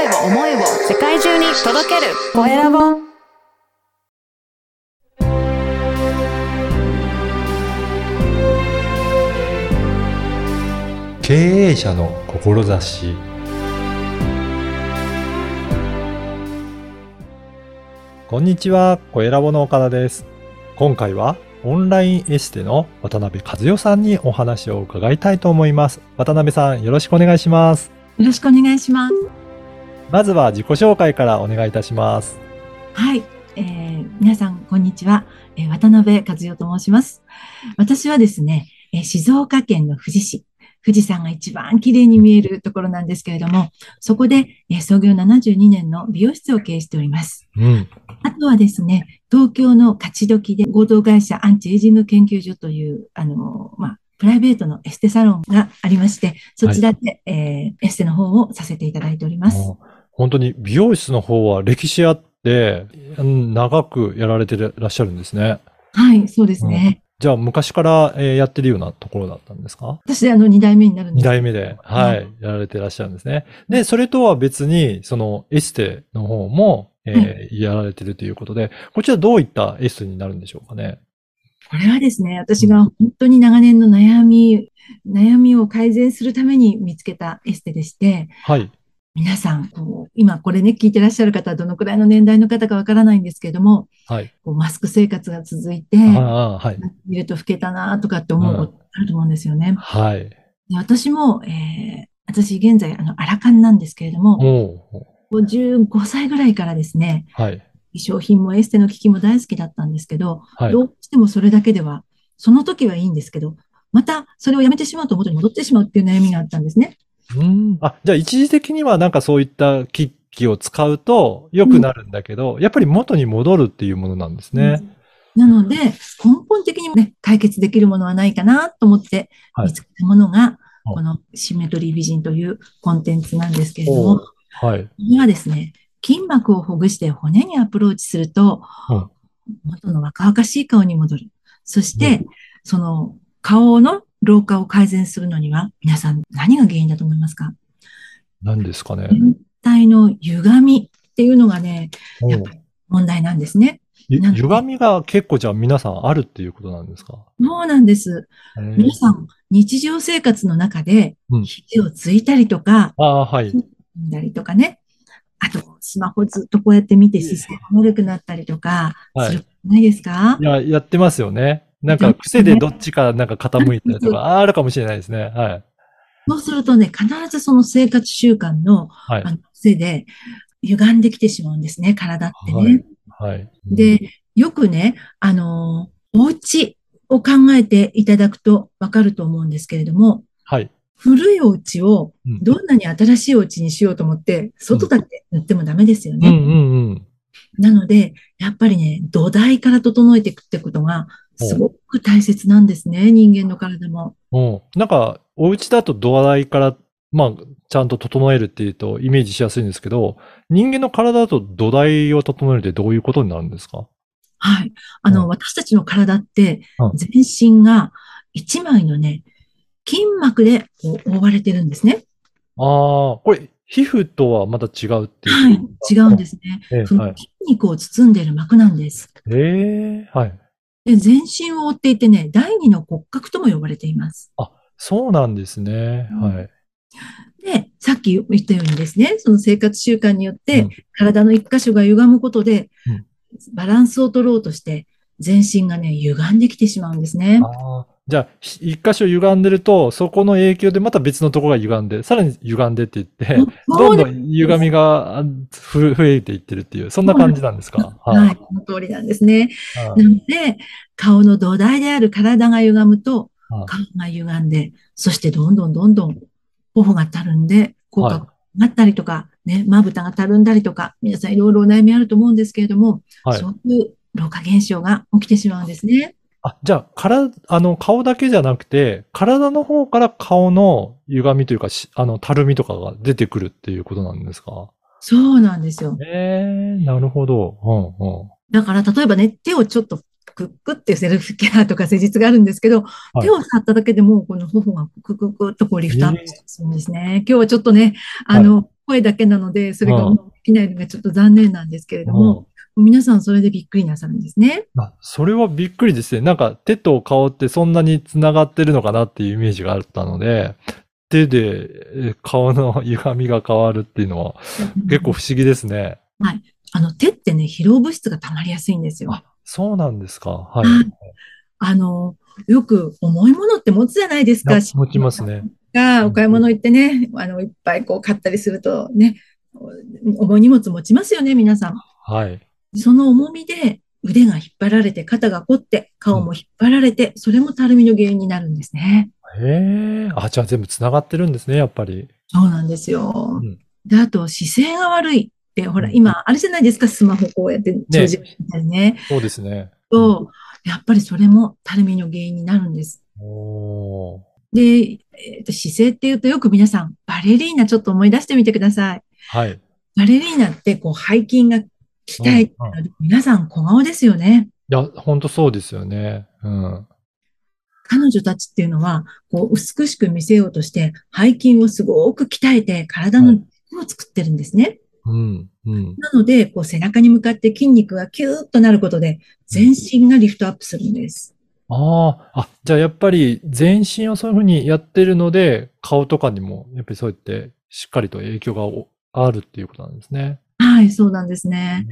声を、思いを世界中に届けるコエラボ経営者の志こんにちは、コエラボの岡田です。今回はオンラインエステの渡辺和代さんにお話を伺いたいと思います。渡辺さん、よろしくお願いします。よろしくお願いします。まずは自己紹介からお願いいたします。はい、えー皆さん、こんにちは。えー渡辺和代と申します。私はですね、えー静岡県の富士市、富士山が一番綺麗に見えるところなんですけれども、そこで、えー創業72年の美容室を経営しております。うん。あとはですね、東京の勝ち時で合同会社アンチエイジング研究所という、あの、まあ、プライベートのエステサロンがありまして、そちらで、えーエステの方をさせていただいております。あ本当に美容室の方は歴史あって、うん長くやられてらっしゃるんですね。はい、そうですね。じゃあ昔からえーやってるようなところだったんですか？私、あの、二代目になるんです。二代目で、はい、やられてらっしゃるんですね。で、それとは別に、そのエステの方も、えーやられてるということで、こちらどういったエステになるんでしょうかね？これはですね、私が本当に長年の悩み、悩みを改善するために見つけたエステでして、はい。皆さん、こう、今これね、聞いてらっしゃる方はどのくらいの年代の方かわからないんですけれども、はい。こうマスク生活が続いて、はい。見ると老けたなとかって思うことあると思うんですよね。はい。で私も、えー私現在、あの、アラカンなんですけれども、おー55歳ぐらいからですね、はい。化粧品もエステの機器も大好きだったんですけど、はい。どうしてもそれだけでは、その時はいいんですけど、またそれをやめてしまうと元に戻ってしまうっていう悩みがあったんですね。うん。あ、じゃあ一時的にはなんかそういった機器を使うと良くなるんだけど、やっぱり元に戻るっていうものなんですね。なので、根本的にね、解決できるものはないかなと思ってはい見つけたものが、はいこのシメトリー美人というコンテンツなんですけれども、はい。これはですね、筋膜をほぐして骨にアプローチするとうん、元の若々しい顔に戻る。そして、その顔の老化を改善するのには、皆さん何が原因だと思いますか？何ですかね。全体の歪みっていうのがね、やっぱり問題なんですね。歪みが結構じゃあ皆さんあるっていうことなんですか？そうなんです。皆さん、日常生活の中でうん、肘をついたりとか、ああ、はい。だりとかね。あと、スマホずっとこうやって見て姿勢が悪くなったりとか、はいするないですか？いや、やってますよね。なんか癖でどっちかなんか傾いたりとか、あるかもしれないですね。はい。そうするとね、必ずその生活習慣のはいあ。の癖で歪んできてしまうんですね、体ってね。はいはい。で、よくね、あのーお家を考えていただくとわかると思うんですけれども、はい。古いお家をうんどんなに新しいお家にしようと思って、外だけ塗ってもダメですよね。うんうんうん。なので、やっぱりね、土台から整えていくってことが、すごく大切なんですね、人間の体も。うん。なんか、お家だと土台から、まあ、ちゃんと整えるっていうとイメージしやすいんですけど、人間の体だと土台を整えるってどういうことになるんですか？はい。あの、うん私たちの体ってうん、全身が一枚のね、筋膜で覆われてるんですね。ああ、これ、皮膚とはまた違うっていう。はい。違うんですね。その筋肉を包んでいる膜なんです。ええはい。で、全身を覆っていてね、第二の骨格とも呼ばれています。そうなんですね。はい。で、さっき言ったようにですね、その生活習慣によって、うん体の一箇所が歪むことでうん、バランスを取ろうとして、全身がね、歪んできてしまうんですね。ああ。じゃあ、ひ一箇所歪んでると、そこの影響でまた別のところが歪んで、さらに歪んでっていって、どんどん歪みが増えていってるっていう、そんな感じなんですか？はい、その通りなんですね。はい。なので、顔の土台である体が歪むとはい、顔が歪んで、そしてどんどんどんどん頬がたるんで、口角がったりとか、ね、まぶたがたるんだりとか、皆さんいろいろお悩みあると思うんですけれども、はい。そういう老化現象が起きてしまうんですね。あ、じゃあ、から、あの、顔だけじゃなくて、体の方から顔の歪みというか、しあの、たるみとかが出てくるっていうことなんですか？そうなんですよ。ええなるほど。うんうん。だから、例えばね、手をちょっとクックってセルフケアとか施術があるんですけど、い手を触っただけでもうこの頬がクククッとこうリフトアップするんですね。今日はちょっとね、あの、声だけなので、それができないのがちょっと残念なんですけれども、皆さんそれでびっくりなさるんですね。あ、それはびっくりですね。なんか手と顔ってそんなに繋がってるのかなっていうイメージがあったので、手でえ顔の歪みが変わるっていうのは結構不思議ですね。あの、手ってね、疲労物質が溜まりやすいんですよ。あ、そうなんですか。はい。はいあの、よく重いものって持つじゃないですか。持ちますね。が、お買い物行ってね、あの、いっぱいこう買ったりするとね、重い荷物持ちますよね、皆さん。はい。その重みで腕が引っ張られて、肩が凝って、顔も引っ張られて、それもたるみの原因になるんですね。へえ。あ、じゃあ全部繋がってるんですね、やっぱり。そうなんですよ。うんで、あと姿勢が悪いって、ほら、うん今、あれじゃないですか、スマホこうやって長時間見たりね。そうですね。と、やっぱりそれもたるみの原因になるんです。おー。で、えーと姿勢っていうとよく皆さん、バレリーナちょっと思い出してみてください。はい。バレリーナってこう背筋が鍛えてある、皆さん小顔ですよね。いや、ほんとそうですよね。うん。彼女たちっていうのは、こう美しく見せようとして背筋をすごく鍛えて体の肉を作ってるんですね。うん。うん。なので、こう背中に向かって筋肉がキューッとなることで全身がリフトアップするんです。ああ、あ、じゃあやっぱり全身をそういうふうにやってるので、顔とかにもやっぱりそうやってしっかりと影響がおあるっていうことなんですね。はい、そうなんですね。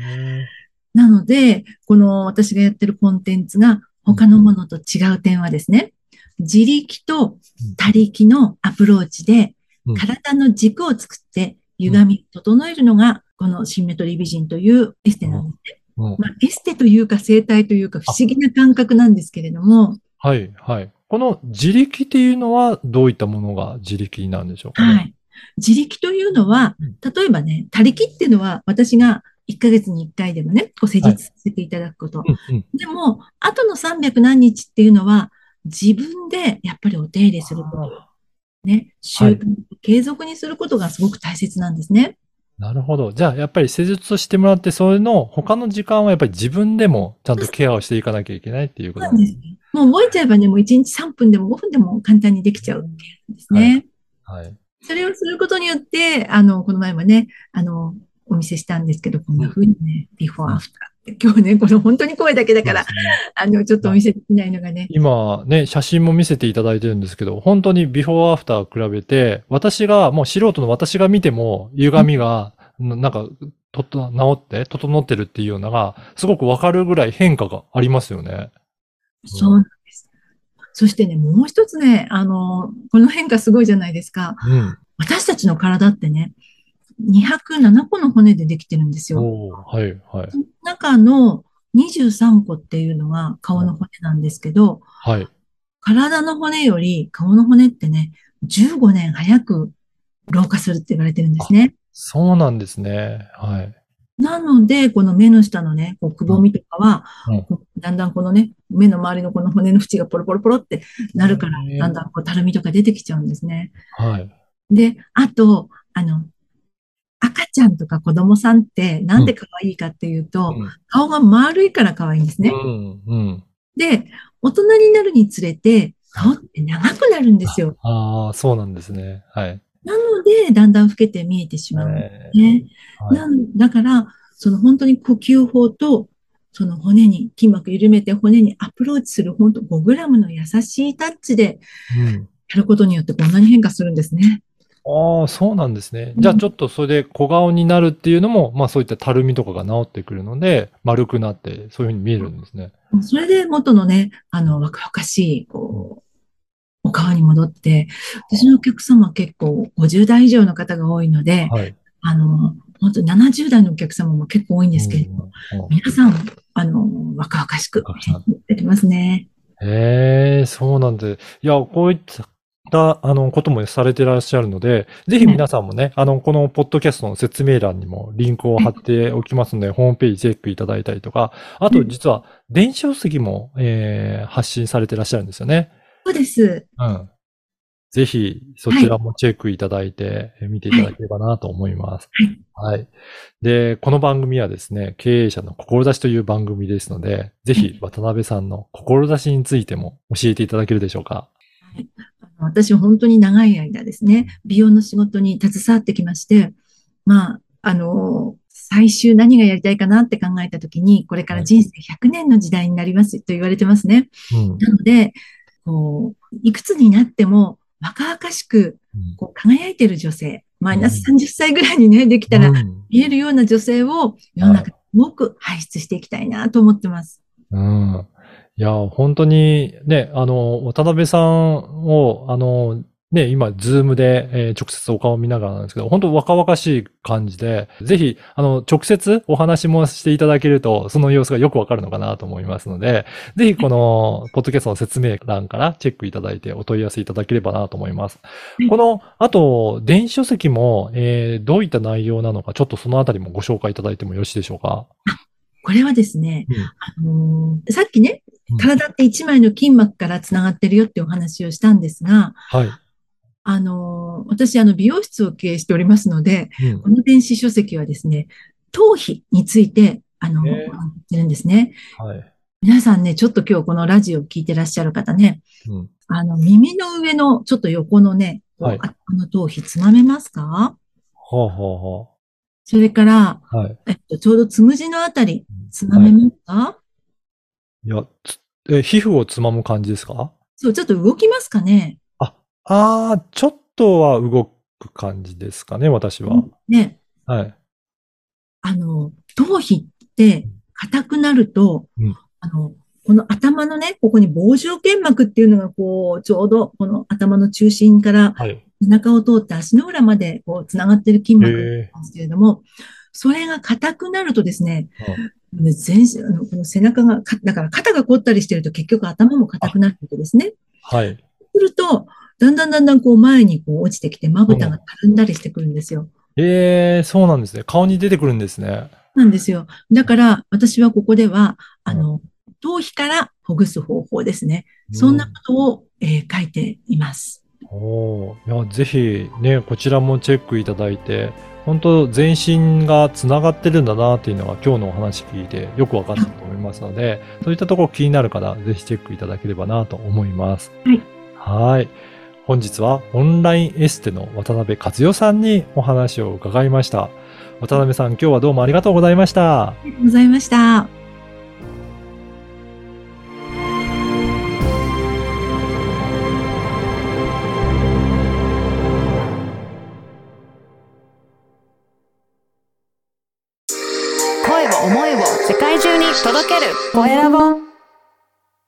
なので、この私がやってるコンテンツが他のものと違う点はですね、自力と他力のアプローチでうん体の軸を作って歪みを整えるのがこのシンメトリー美人というエステなんですね。うんまあ、エステというか生態というか不思議な感覚なんですけれども、はい、はい。この自力っていうのはどういったものが自力になるんでしょうかね？はい。自力というのはうん、例えばね、他力っていうのは私が1ヶ月に1回でもね、こう施術させていただくこと。うん、うん。でも、後の300何日っていうのは、自分でやっぱりお手入れすること。ね、習慣、継続にすることがすごく大切なんですね。なるほど。じゃあ、やっぱり施術をしてもらって、それの他の時間はやっぱり自分でもちゃんとケアをしていかなきゃいけないっていうことなんです。もう覚えちゃえばね、もう1日3分でも5分でも簡単にできちゃうっていうんですね。はい。それをすることによって、あの、この前もね、あの、お見せしたんですけど、こんな風にね、ビフォーアフターって、今日ね、この本当に声だけだから、ねあの、ちょっとお見せできないのがね、今ね、写真も見せていただいてるんですけど、本当にビフォーアフター比べて、私が、もう素人の私が見ても、歪みが、ななんか、とと、治って、整ってるっていうようなのが、すごくわかるぐらい変化がありますよね。そうなん。そしてね、もう一つね、あの、この変化すごいじゃないですか。うん。私たちの体ってね、207個の骨でできてるんですよ。はい、はい。中の23個っていうのが顔の骨なんですけど、はい。体の骨より顔の骨ってね、15年早く老化するって言われてるんですね。そうなんですね。はい。なので、この目の下のね、こうくぼみは、うんだんだんこのね、目の周りのこの骨の縁がポロポロポロってなるからだんだんこうたるみとか出てきちゃうんですね。はい。で、あと、あの、赤ちゃんとか子供さんってなんで可愛いかっていうと、うん顔が丸いから可愛いんですね。うん、うん。で、大人になるにつれて、顔って長くなるんですよ。ああ、そうなんですね。はい。なので、だんだん老けて見えてしまうんですえね。ーはいなんだから、その本当に呼吸法と、その骨に、筋膜緩めて骨にアプローチする、本当5グラムの優しいタッチでうん。やることによってこんなに変化するんですね。ああ、そうなんですね。うんじゃあちょっとそれで小顔になるっていうのも、まあそういったたるみとかが治ってくるので、丸くなって、そういうふうに見えるんですね。それで元のね、あの、若々しい、こう、お顔に戻って、私のお客様は結構50代以上の方が多いので、はい。あの、本当70代のお客様も結構多いんですけれども、皆さん、あの、若々しく若くなっ出てますね。へえ、そうなんで。いや、こういった、あの、こともされてらっしゃるので、ぜひ皆さんもね、あの、このポッドキャストの説明欄にもリンクを貼っておきますので、ホームページチェックいただいたりとか、あと実は、電子書籍も、えー発信されてらっしゃるんですよね。そうです。うん。ぜひ、そちらもチェックいただいて、え見ていただければなと思います。はい。で、この番組はですね、経営者の志という番組ですので、ぜひ渡辺さんの志についても教えていただけるでしょうか。あの私、本当に長い間ですね、美容の仕事に携わってきまして、まあ、あの、最終何がやりたいかなって考えたときに、これから人生100年の時代になりますと言われてますね。うん。なので、こう、いくつになっても若々しくこう輝いてる女性、マイナス30歳ぐらいにね、できたらうん見えるような女性を世の中にすごく輩出していきたいなと思ってます。うん。いや、本当にね、あの、渡辺さんを、あの、ね、今、ズームで、えー直接お顔を見ながらなんですけど、本当若々しい感じで、ぜひ、あの、直接お話もしていただけると、その様子がよくわかるのかなと思いますので、ぜひこの、ポッドキャストの説明欄からチェックいただいてお問い合わせいただければなと思います。いこの、あと、電子書籍も、えーどういった内容なのか、ちょっとそのあたりもご紹介いただいてもよろしいでしょうか？これはですね、うんあのーさっきねうん、体って一枚の筋膜からつながってるよってお話をしたんですが、はい。あのー私、あの、美容室を経営しておりますので、うんこの電子書籍はですね、頭皮について、あの、へーるんですね。はい。皆さんね、ちょっと今日このラジオを聞いてらっしゃる方ね、うん。あの、耳の上のちょっと横のね、はい頭の頭皮つまめますか？はあ、はあ、はそれから、あ。はい。えっと、ちょうどつむじのあたり、つまめますか、いや、つえ、皮膚をつまむ感じですか？そう、ちょっと動きますかね？ああ、ちょっとは動く感じですかね、私は。ね、はい。あの、頭皮って硬くなると、うんあの、この頭のね、ここに防状腱膜っていうのがこう、ちょうどこの頭の中心からはい。背中を通って足の裏までこう、つながってる筋膜へなんですけれども、それが硬くなるとですね、うんね全身、あの、この背中がか、だから肩が凝ったりしてると結局頭も硬くなるわけですね。はい。すると、だんだんだんだんこう前にこう落ちてきて、まぶたがたるんだりしてくるんですよ。ええそうなんですね。顔に出てくるんですね。なんですよ。だから、私はここでは、あの、頭皮からほぐす方法ですね。そんなことを、えー書いています。おーいや、ぜひね、こちらもチェックいただいて、本当全身がつながってるんだなっていうのが今日のお話聞いてよくわかったと思いますので、そういったところ気になる方、ぜひチェックいただければなと思います。はい。はい。本日はオンラインエステの渡辺和代さんにお話を伺いました。渡辺さん、今日はどうもありがとうございました。ありがとうございました。